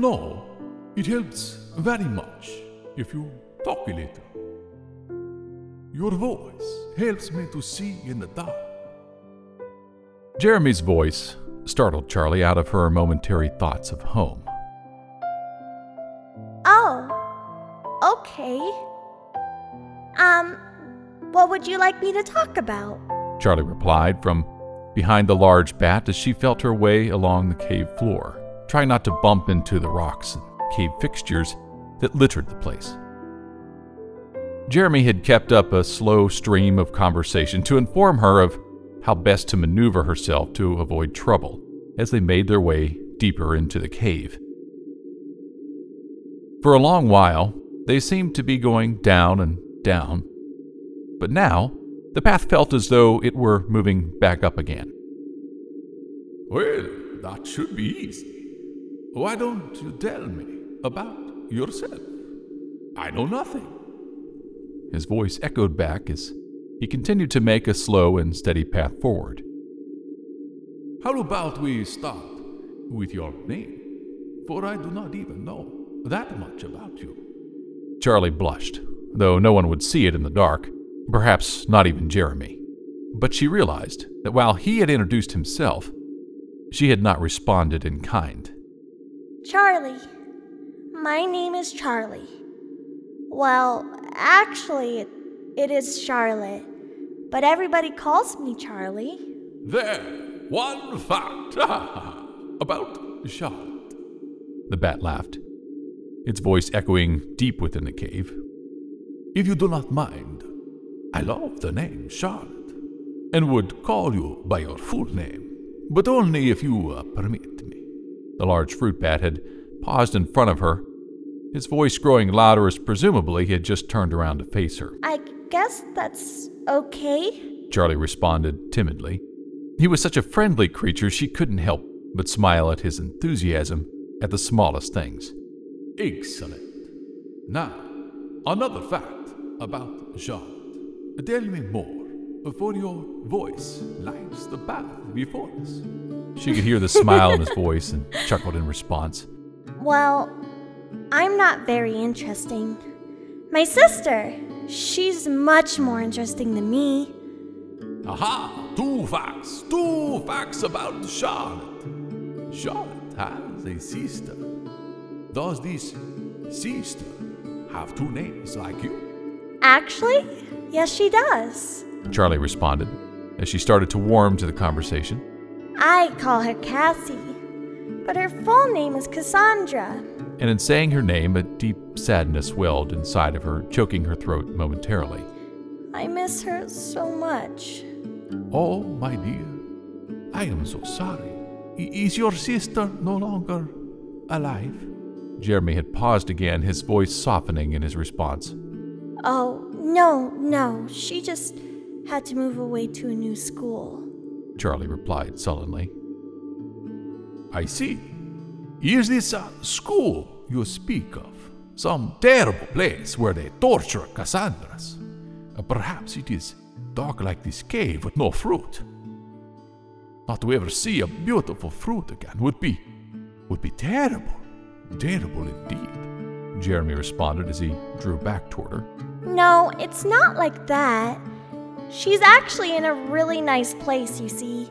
Know, it helps very much if you talk a little. Your voice helps me to see in the dark. Jeremy's voice startled Charlie out of her momentary thoughts of home. Oh, okay. Um, what would you like me to talk about? Charlie replied from behind the large bat as she felt her way along the cave floor, trying not to bump into the rocks and cave fixtures that littered the place. Jeremy had kept up a slow stream of conversation to inform her of how best to maneuver herself to avoid trouble as they made their way deeper into the cave. For a long while, they seemed to be going down and down, but now the path felt as though it were moving back up again. Well, that should be easy. Why don't you tell me about yourself? I know nothing. His voice echoed back as he continued to make a slow and steady path forward. How about we start with your name? For I do not even know that much about you. Charlie blushed, though no one would see it in the dark, perhaps not even Jeremy. But she realized that while he had introduced himself, she had not responded in kind. Charlie. My name is Charlie. Well, actually, it is Charlotte, but everybody calls me Charlie. There, one fact about Charlotte. The bat laughed, its voice echoing deep within the cave. If you do not mind, I love the name Charlotte and would call you by your full name, but only if you uh, permit me. The large fruit bat had paused in front of her, his voice growing louder as presumably he had just turned around to face her. I guess that's okay. Charlie responded timidly. He was such a friendly creature she couldn't help but smile at his enthusiasm at the smallest things. Excellent. Now, another fact about Charlotte. Tell me more, for your voice lights the path before us. She could hear the smile in his voice and chuckled in response. Well, I'm not very interesting. My sister, she's much more interesting than me. Aha! Two facts! Two facts about Charlotte. Charlotte has a sister. Does this sister have two names like you? Actually, yes, she does. Charlie responded as she started to warm to the conversation. I call her Cassie, but her full name is Cassandra. And in saying her name, a deep sadness welled inside of her, choking her throat momentarily. I miss her so much. Oh, my dear, I am so sorry. Is your sister no longer alive? Jeremy had paused again, his voice softening in his response. Oh, no, no. She just had to move away to a new school. Charlie replied sullenly. I see. Is this a school you speak of? Some terrible place where they torture Cassandras? Uh, Perhaps it is dark like this cave with no fruit. Not to ever see a beautiful fruit again would be would be terrible. Terrible indeed. Jeremy responded as he drew back toward her. No, it's not like that. She's actually in a really nice place, you see.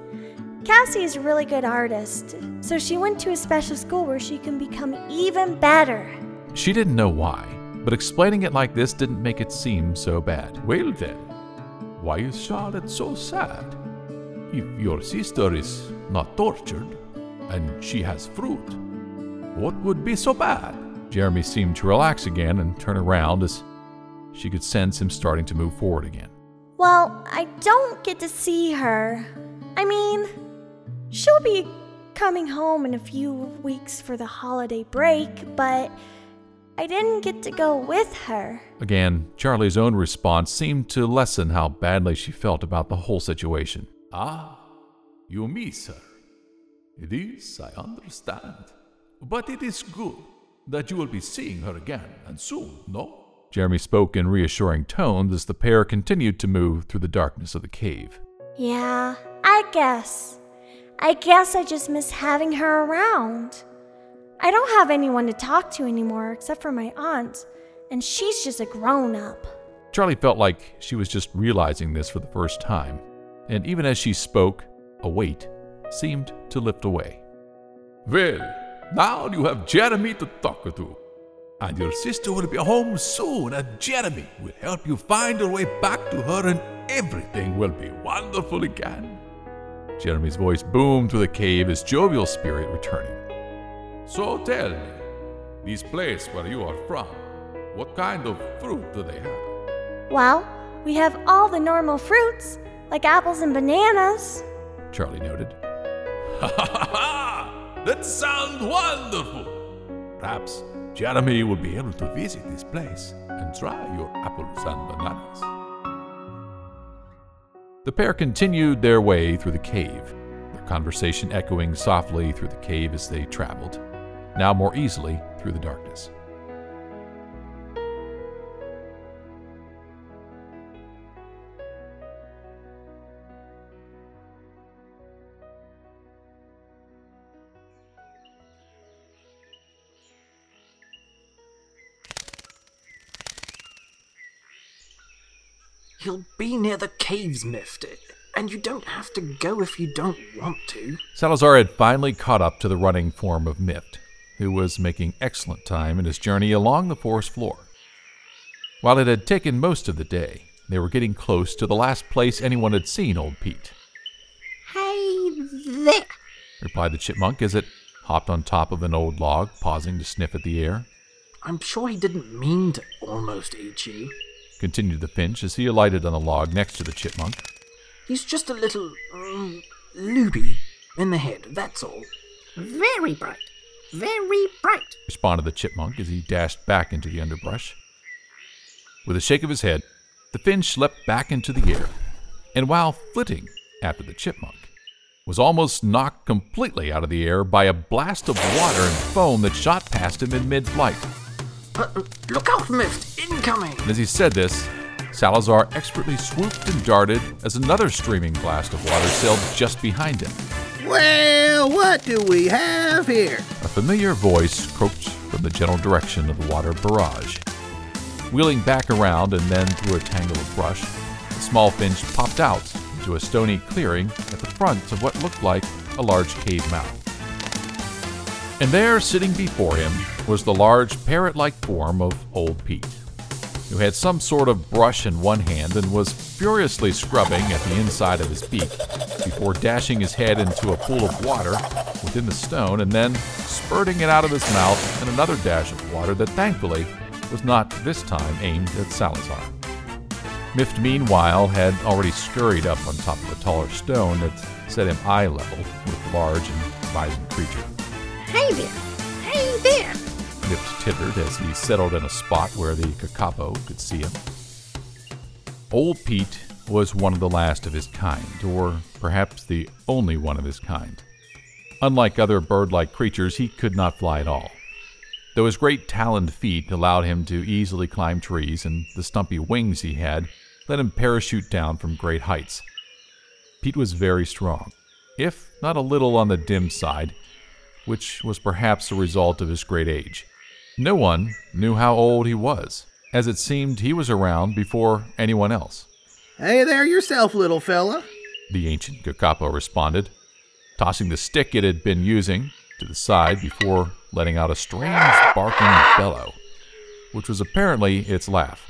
Cassie is a really good artist, so she went to a special school where she can become even better. She didn't know why, but explaining it like this didn't make it seem so bad. Well then, why is Charlotte so sad? If your sister is not tortured and she has fruit, what would be so bad? Jeremy seemed to relax again and turn around as she could sense him starting to move forward again. Well, I don't get to see her. I mean, she'll be coming home in a few weeks for the holiday break, but I didn't get to go with her. Again, Charlie's own response seemed to lessen how badly she felt about the whole situation. Ah, you miss her. This I understand. But it is good that you will be seeing her again, and soon, no? Jeremy spoke in reassuring tones as the pair continued to move through the darkness of the cave. Yeah, I guess. I guess I just miss having her around. I don't have anyone to talk to anymore except for my aunt, and she's just a grown up. Charlie felt like she was just realizing this for the first time, and even as she spoke, a weight seemed to lift away. Well, now you have Jeremy to talk to. And your sister will be home soon, and Jeremy will help you find your way back to her, and everything will be wonderful again. Jeremy's voice boomed through the cave, his jovial spirit returning. So tell me, this place where you are from, what kind of fruit do they have? Well, we have all the normal fruits, like apples and bananas. Charlie noted. Ha ha ha ha! That sounds wonderful! Perhaps Jeremy will be able to visit this place and try your apples and bananas. The pair continued their way through the cave, their conversation echoing softly through the cave as they traveled, now more easily through the darkness. He'll be near the caves, Mift, and you don't have to go if you don't want to. Salazar had finally caught up to the running form of Mift, who was making excellent time in his journey along the forest floor. While it had taken most of the day, they were getting close to the last place anyone had seen old Pete. Hey there, replied the chipmunk as it hopped on top of an old log, pausing to sniff at the air. I'm sure he didn't mean to almost eat you. Continued the finch as he alighted on the log next to the chipmunk. He's just a little um, loopy in the head, that's all. very bright, very bright. Responded the chipmunk as he dashed back into the underbrush. With a shake of his head, the finch leapt back into the air, and while flitting after the chipmunk, was almost knocked completely out of the air by a blast of water and foam that shot past him in mid flight. Uh, look out, Mift! Incoming! And as he said this, Salazar expertly swooped and darted as another streaming blast of water sailed just behind him. Well, what do we have here? A familiar voice croaked from the general direction of the water barrage. Wheeling back around and then through a tangle of brush, the small finch popped out into a stony clearing at the front of what looked like a large cave mouth. And there, sitting before him, was the large parrot like form of Old Pete, who had some sort of brush in one hand and was furiously scrubbing at the inside of his beak before dashing his head into a pool of water within the stone and then spurting it out of his mouth in another dash of water that thankfully was not this time aimed at Salazar. Mift, meanwhile, had already scurried up on top of a taller stone that set him eye level with the large and bison creature. Hey there. Mift tittered as he settled in a spot where the kakapo could see him. Old Pete was one of the last of his kind, or perhaps the only one of his kind. Unlike other bird like creatures, he could not fly at all. Though his great taloned feet allowed him to easily climb trees, and the stumpy wings he had let him parachute down from great heights. Pete was very strong, if not a little on the dim side, which was perhaps a result of his great age. No one knew how old he was, as it seemed he was around before anyone else. Hey there yourself, little fella. The ancient Kakapo responded, tossing the stick it had been using to the side before letting out a strange barking bellow, which was apparently its laugh.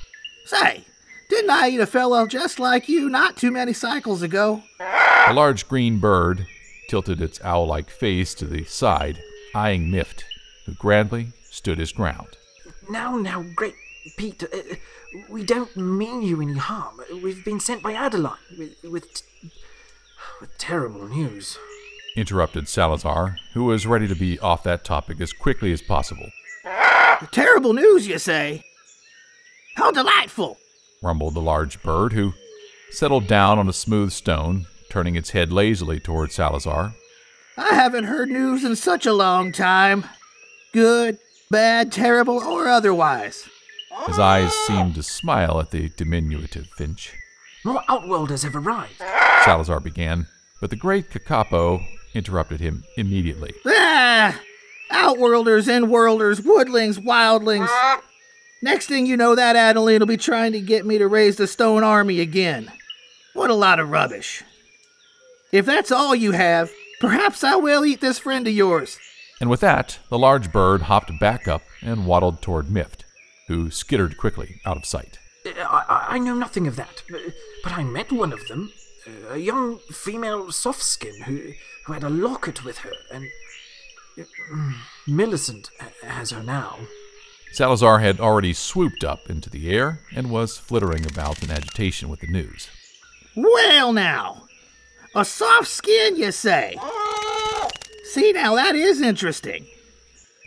Say, didn't I eat a fellow just like you not too many cycles ago? A large green bird tilted its owl like face to the side, eyeing Mift, who grandly stood his ground. Now, now, great Pete, uh, we don't mean you any harm. We've been sent by Adeline with, with, with terrible news. Interrupted Salazar, who was ready to be off that topic as quickly as possible. Terrible news, you say? How delightful! rumbled the large bird, who settled down on a smooth stone, turning its head lazily toward Salazar. I haven't heard news in such a long time. Good, bad, terrible, or otherwise. His eyes seemed to smile at the diminutive finch. More Outworlders have arrived. Salazar began, but the great Kakapo interrupted him immediately. Ah! Outworlders, inworlders, woodlings, wildlings. Next thing you know, that Adeline will be trying to get me to raise the stone army again. What a lot of rubbish. If that's all you have, perhaps I will eat this friend of yours. And with that, the large bird hopped back up and waddled toward Mift, who skittered quickly out of sight. Uh, I, I, I know nothing of that, but, but I met one of them. Uh, a young female soft skin who, who had a locket with her, and. Uh, Millicent has her now. Salazar had already swooped up into the air and was flittering about in agitation with the news. Well, now, a soft skin, you say? See, now that is interesting.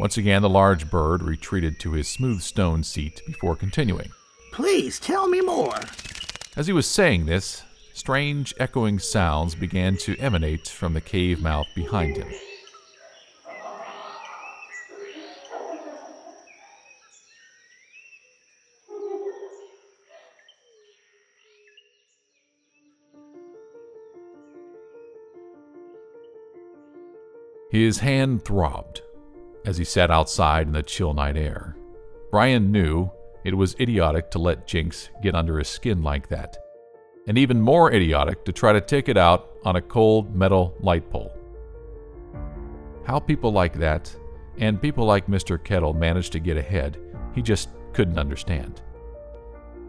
Once again, the large bird retreated to his smooth stone seat before continuing. Please tell me more. As he was saying this, strange echoing sounds began to emanate from the cave mouth behind him. His hand throbbed as he sat outside in the chill night air. Brian knew it was idiotic to let Jinx get under his skin like that, and even more idiotic to try to take it out on a cold metal light pole. How people like that, and people like Mr. Kettle, managed to get ahead, he just couldn't understand.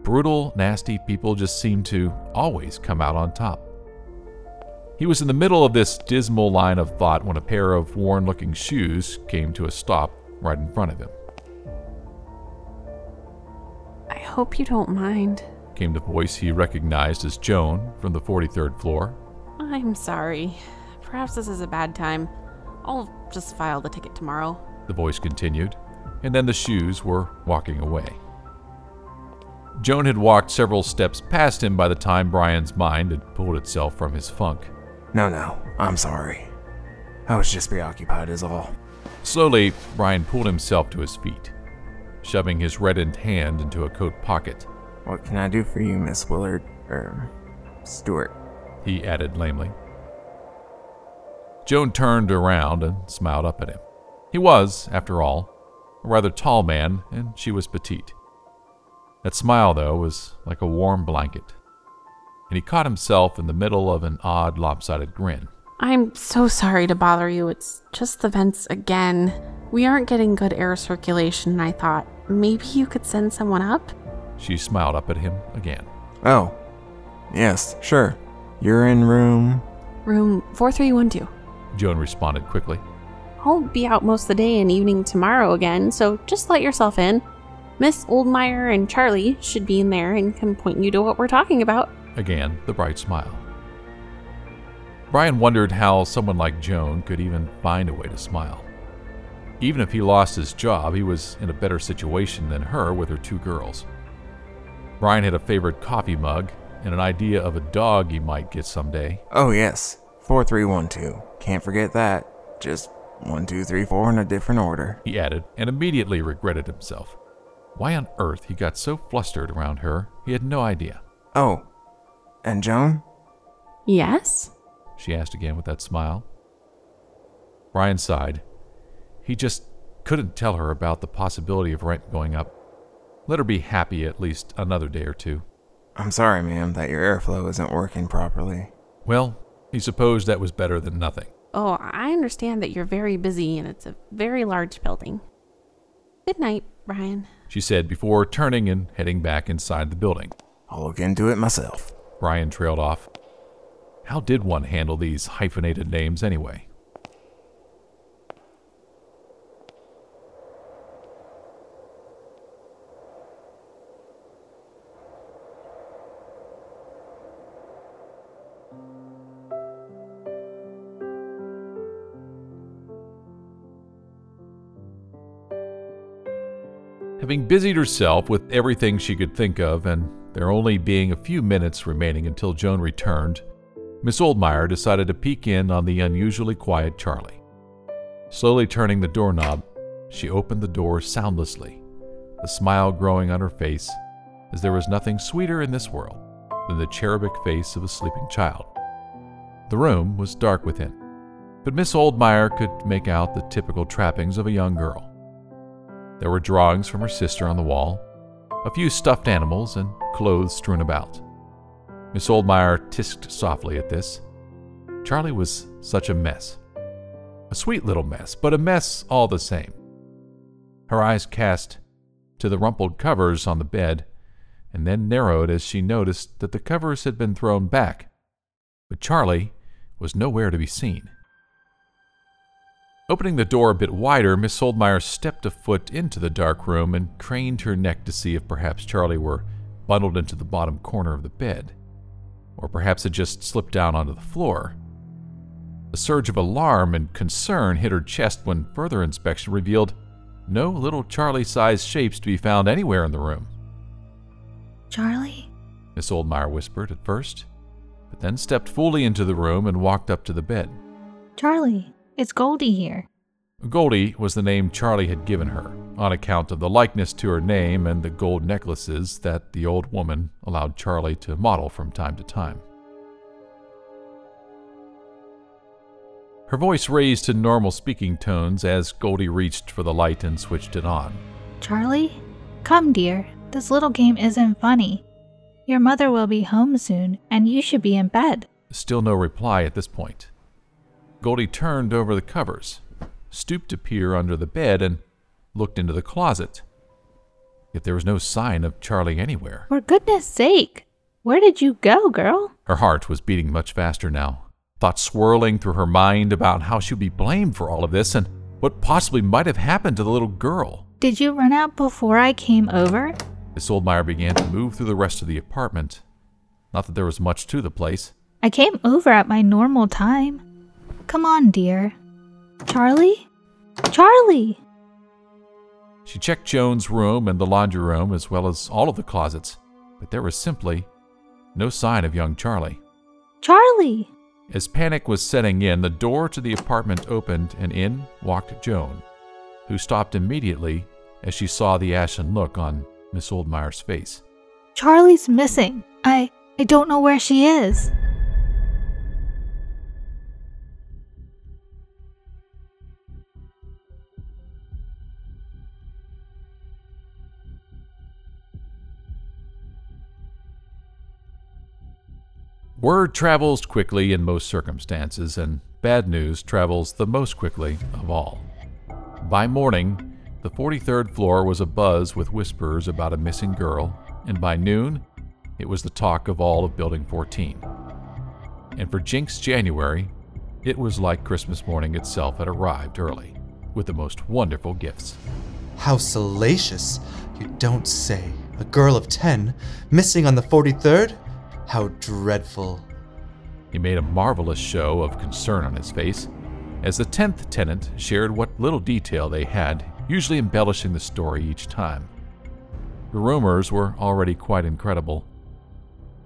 Brutal, nasty people just seem to always come out on top. He was in the middle of this dismal line of thought when a pair of worn looking shoes came to a stop right in front of him. I hope you don't mind. Came the voice he recognized as Joan from the 43rd floor. I'm sorry. Perhaps this is a bad time. I'll just file the ticket tomorrow. The voice continued, and then the shoes were walking away. Joan had walked several steps past him by the time Brian's mind had pulled itself from his funk. No, no, I'm sorry. I was just preoccupied, is all. Slowly, Brian pulled himself to his feet, shoving his reddened hand into a coat pocket. What can I do for you, Miss Willard? Er, Stewart. He added lamely. Joan turned around and smiled up at him. He was, after all, a rather tall man, and she was petite. That smile, though, was like a warm blanket and he caught himself in the middle of an odd, lopsided grin. I'm so sorry to bother you. It's just the vents again. We aren't getting good air circulation, and I thought maybe you could send someone up? She smiled up at him again. Oh, yes, sure. You're in room. Room 4312. Joan responded quickly. I'll be out most of the day and evening tomorrow again, so just let yourself in. Miss Oldmeyer and Charlie should be in there and can point you to what we're talking about. Again, the bright smile. Brian wondered how someone like Joan could even find a way to smile. Even if he lost his job, he was in a better situation than her with her two girls. Brian had a favorite coffee mug and an idea of a dog he might get someday. Oh, yes. 4312. Can't forget that. Just 1234 in a different order. He added, and immediately regretted himself. Why on earth he got so flustered around her, he had no idea. Oh, and Joan? Yes? She asked again with that smile. Brian sighed. He just couldn't tell her about the possibility of rent going up. Let her be happy at least another day or two. I'm sorry, ma'am, that your airflow isn't working properly. Well, he supposed that was better than nothing. Oh, I understand that you're very busy and it's a very large building. Good night, Brian, she said before turning and heading back inside the building. I'll look into it myself. Brian trailed off. How did one handle these hyphenated names anyway? Having busied herself with everything she could think of and there only being a few minutes remaining until Joan returned, Miss Oldmeyer decided to peek in on the unusually quiet Charlie. Slowly turning the doorknob, she opened the door soundlessly, the smile growing on her face as there was nothing sweeter in this world than the cherubic face of a sleeping child. The room was dark within, but Miss Oldmeyer could make out the typical trappings of a young girl. There were drawings from her sister on the wall, a few stuffed animals, and clothes strewn about. Miss Oldmeyer tisked softly at this. Charlie was such a mess. A sweet little mess, but a mess all the same. Her eyes cast to the rumpled covers on the bed, and then narrowed as she noticed that the covers had been thrown back. But Charlie was nowhere to be seen. Opening the door a bit wider, Miss Oldmeyer stepped a foot into the dark room and craned her neck to see if perhaps Charlie were bundled into the bottom corner of the bed, or perhaps had just slipped down onto the floor. A surge of alarm and concern hit her chest when further inspection revealed no little Charlie sized shapes to be found anywhere in the room. Charlie? Miss Oldmeyer whispered at first, but then stepped fully into the room and walked up to the bed. Charlie, it's Goldie here. Goldie was the name Charlie had given her, on account of the likeness to her name and the gold necklaces that the old woman allowed Charlie to model from time to time. Her voice raised to normal speaking tones as Goldie reached for the light and switched it on. Charlie? Come, dear. This little game isn't funny. Your mother will be home soon, and you should be in bed. Still no reply at this point. Goldie turned over the covers, stooped to peer under the bed, and looked into the closet. Yet there was no sign of Charlie anywhere. For goodness sake, where did you go, girl? Her heart was beating much faster now thoughts swirling through her mind about how she would be blamed for all of this and what possibly might have happened to the little girl. Did you run out before I came over? Miss Oldmeyer began to move through the rest of the apartment. Not that there was much to the place. I came over at my normal time. Come on, dear. Charlie? Charlie! She checked Joan's room and the laundry room as well as all of the closets, but there was simply no sign of young Charlie. Charlie! As panic was setting in, the door to the apartment opened and in walked Joan, who stopped immediately as she saw the ashen look on Miss Oldmeyer's face. Charlie's missing. I I don't know where she is. Word travels quickly in most circumstances, and bad news travels the most quickly of all. By morning, the 43rd floor was abuzz with whispers about a missing girl, and by noon, it was the talk of all of Building 14. And for Jinx January, it was like Christmas morning itself had arrived early, with the most wonderful gifts. How salacious! You don't say. A girl of 10, missing on the 43rd? How dreadful. He made a marvelous show of concern on his face as the tenth tenant shared what little detail they had, usually embellishing the story each time. The rumors were already quite incredible.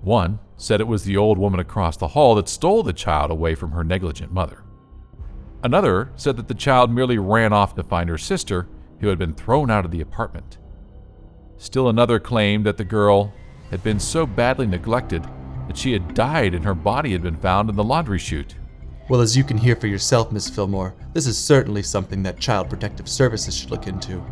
One said it was the old woman across the hall that stole the child away from her negligent mother. Another said that the child merely ran off to find her sister, who had been thrown out of the apartment. Still another claimed that the girl had been so badly neglected that she had died and her body had been found in the laundry chute. Well, as you can hear for yourself, Miss Fillmore, this is certainly something that Child Protective Services should look into.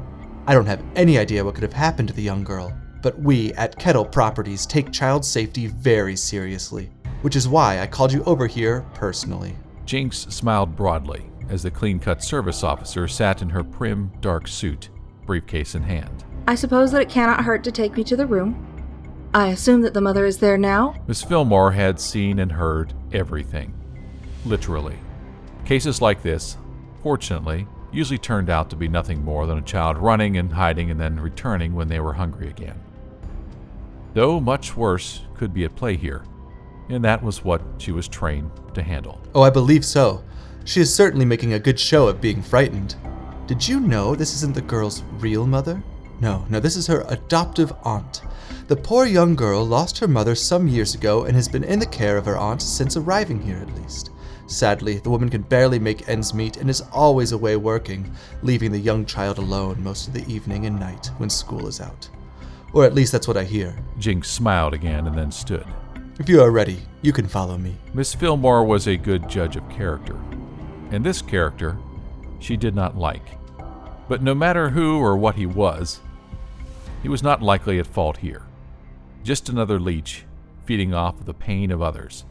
I don't have any idea what could have happened to the young girl, but we at Kettle Properties take child safety very seriously, which is why I called you over here personally. Jinx smiled broadly as the clean cut service officer sat in her prim, dark suit, briefcase in hand. I suppose that it cannot hurt to take me to the room. I assume that the mother is there now? Miss Fillmore had seen and heard everything. Literally. Cases like this, fortunately, usually turned out to be nothing more than a child running and hiding and then returning when they were hungry again. Though much worse could be at play here, and that was what she was trained to handle. Oh, I believe so. She is certainly making a good show of being frightened. Did you know this isn't the girl's real mother? No, no, this is her adoptive aunt. The poor young girl lost her mother some years ago and has been in the care of her aunt since arriving here, at least. Sadly, the woman can barely make ends meet and is always away working, leaving the young child alone most of the evening and night when school is out. Or at least that's what I hear. Jinx smiled again and then stood. If you are ready, you can follow me. Miss Fillmore was a good judge of character. and this character she did not like. But no matter who or what he was, he was not likely at fault here. Just another leech feeding off of the pain of others.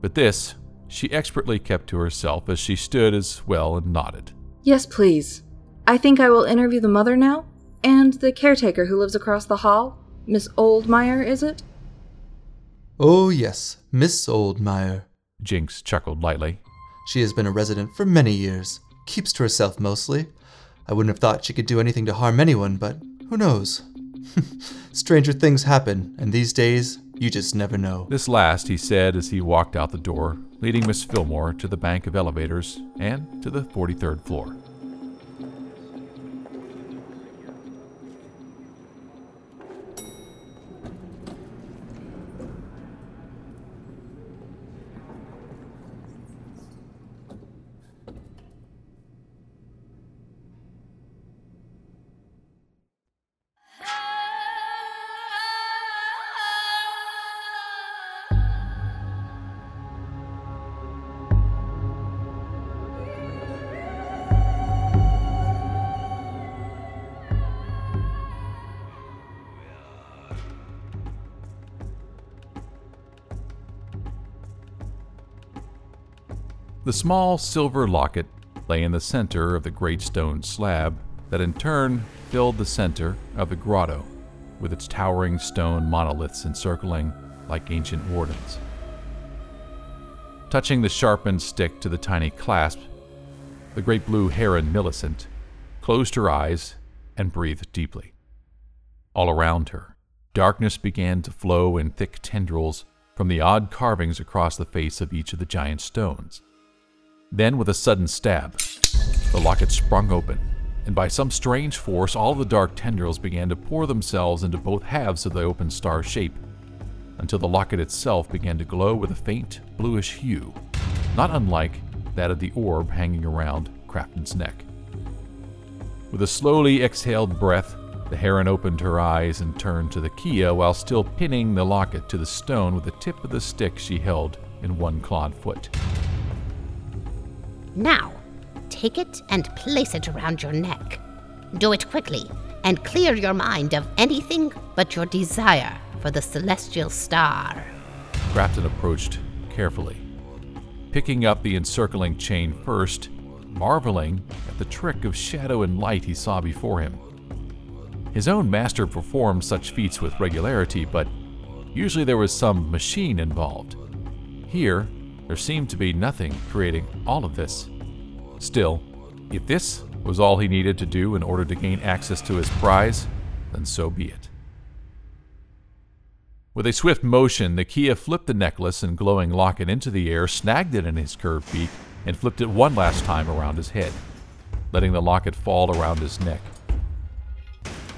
But this she expertly kept to herself as she stood as well and nodded. Yes, please. I think I will interview the mother now, and the caretaker who lives across the hall. Miss Oldmeyer, is it? Oh, yes, Miss Oldmeyer. Jinx chuckled lightly. She has been a resident for many years, keeps to herself mostly. I wouldn't have thought she could do anything to harm anyone, but who knows? Stranger things happen, and these days, you just never know. This last he said as he walked out the door, leading Miss Fillmore to the bank of elevators and to the 43rd floor. The small silver locket lay in the center of the great stone slab that in turn filled the center of the grotto with its towering stone monoliths encircling like ancient wardens. Touching the sharpened stick to the tiny clasp, the great blue heron Millicent closed her eyes and breathed deeply. All around her, darkness began to flow in thick tendrils from the odd carvings across the face of each of the giant stones. Then, with a sudden stab, the locket sprung open, and by some strange force, all the dark tendrils began to pour themselves into both halves of the open star shape, until the locket itself began to glow with a faint bluish hue, not unlike that of the orb hanging around Crafton's neck. With a slowly exhaled breath, the heron opened her eyes and turned to the Kea while still pinning the locket to the stone with the tip of the stick she held in one clawed foot. Now, take it and place it around your neck. Do it quickly and clear your mind of anything but your desire for the celestial star. Grafton approached carefully, picking up the encircling chain first, marveling at the trick of shadow and light he saw before him. His own master performed such feats with regularity, but usually there was some machine involved. Here, there seemed to be nothing creating all of this. Still, if this was all he needed to do in order to gain access to his prize, then so be it. With a swift motion, the Kea flipped the necklace and glowing locket into the air, snagged it in his curved beak, and flipped it one last time around his head, letting the locket fall around his neck.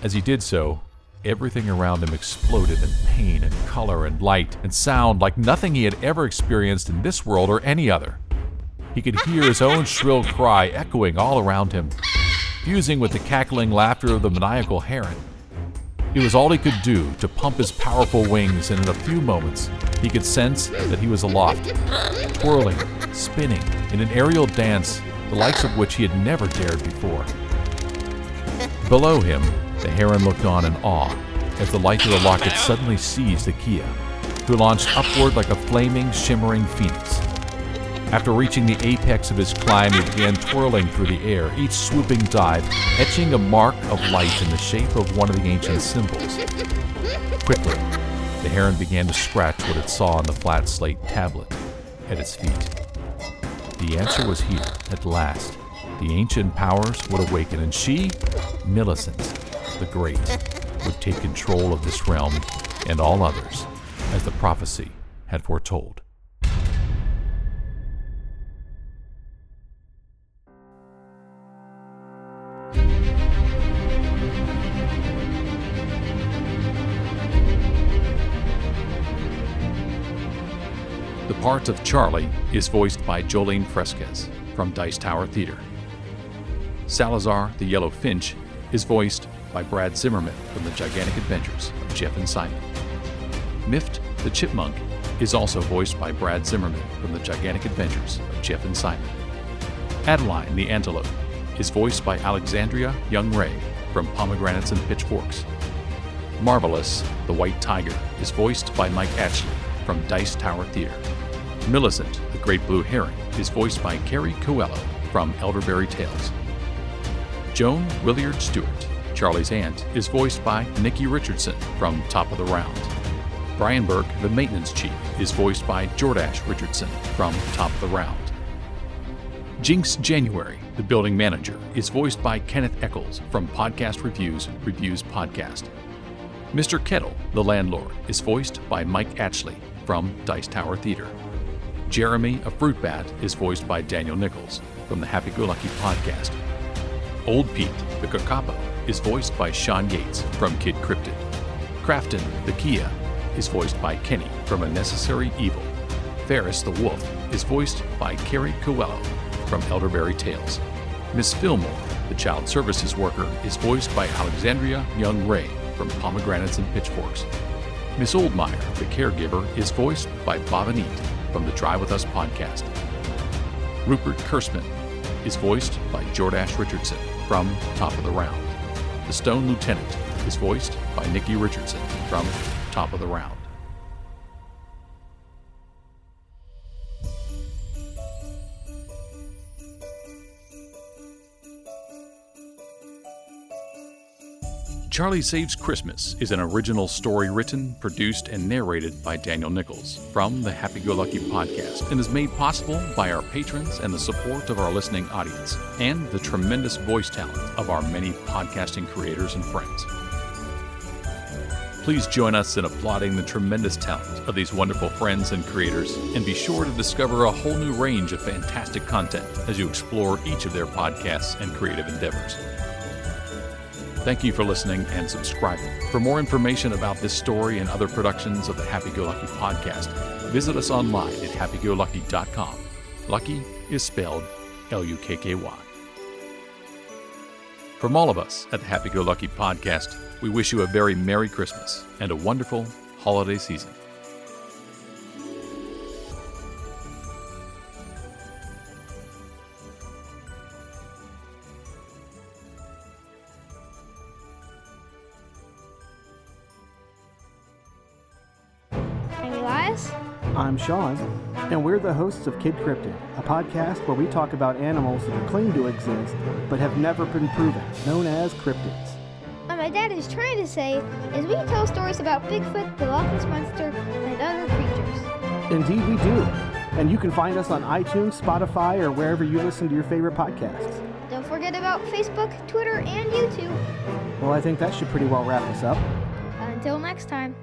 As he did so, everything around him exploded in pain and color and light and sound like nothing he had ever experienced in this world or any other. He could hear his own shrill cry echoing all around him, fusing with the cackling laughter of the maniacal heron. It was all he could do to pump his powerful wings, and in a few moments, he could sense that he was aloft, twirling, spinning in an aerial dance the likes of which he had never dared before. Below him, the heron looked on in awe as the light of the locket suddenly seized the Kea, who launched upward like a flaming, shimmering phoenix. After reaching the apex of his climb, he began twirling through the air, each swooping dive etching a mark of light in the shape of one of the ancient symbols. Quickly, the heron began to scratch what it saw on the flat slate tablet at its feet. The answer was here, at last. The ancient powers would awaken, and she, Millicent, the Great, would take control of this realm and all others, as the prophecy had foretold. The part of Charlie is voiced by Jolene Fresquez from Dice Tower Theater. Salazar the Yellow Finch is voiced by Brad Zimmerman from The Gigantic Adventures of Jeff and Simon. Mift the Chipmunk is also voiced by Brad Zimmerman from The Gigantic Adventures of Jeff and Simon. Adeline the Antelope is voiced by Alexandria Young Ray from Pomegranates and Pitchforks. Marvelous the White Tiger is voiced by Mike Atchley from Dice Tower Theater. Millicent the Great Blue Heron is voiced by Carrie Coelho from Elderberry Tales. Joan Willard Stewart, Charlie's aunt, is voiced by Nikki Richardson from Top of the Round. Brian Burke, the maintenance chief, is voiced by Jordash Richardson from Top of the Round. Jinx January, the building manager, is voiced by Kenneth Eccles from Podcast Reviews Reviews Podcast. Mr. Kettle, the landlord, is voiced by Mike Atchley from Dice Tower Theater. Jeremy, a fruit bat, is voiced by Daniel Nichols from the Happy Go Lucky Podcast. Old Pete, the Kakapo, is voiced by Sean Yates from Kid Cryptid. Crafton, the Kea, is voiced by Kenny from A Necessary Evil. Ferris, the Wolf, is voiced by Carrie Coelho from Elderberry Tales. Miss Fillmore, the child services worker, is voiced by Alexandria Young Ray from Pomegranates and Pitchforks. Miss Oldmeyer, the caregiver, is voiced by Bob and Eat from the Drive With Us podcast. Rupert Kersman is voiced by Jordash Richardson from Top of the Round. The Stone Lieutenant is voiced by Nikki Richardson from Top of the Round. Charlie Saves Christmas is an original story written, produced, and narrated by Daniel Nichols from the Happy Go Lucky podcast and is made possible by our patrons and the support of our listening audience and the tremendous voice talent of our many podcasting creators and friends. Please join us in applauding the tremendous talent of these wonderful friends and creators, and be sure to discover a whole new range of fantastic content as you explore each of their podcasts and creative endeavors. Thank you for listening and subscribing. For more information about this story and other productions of the Happy Go Lucky podcast, visit us online at happygolukky.com. Lucky is spelled L U K K Y. From all of us at the Happy Go Lucky podcast, we wish you a very Merry Christmas and a wonderful holiday season. I'm Sean, and we're the hosts of Kid Cryptid, a podcast where we talk about animals that claim to exist but have never been proven, known as cryptids. What my dad is trying to say is we tell stories about Bigfoot, the Loch Ness Monster, and other creatures. Indeed, we do. And you can find us on iTunes, Spotify, or wherever you listen to your favorite podcasts. Don't forget about Facebook, Twitter, and YouTube. Well, I think that should pretty well wrap us up. Until next time.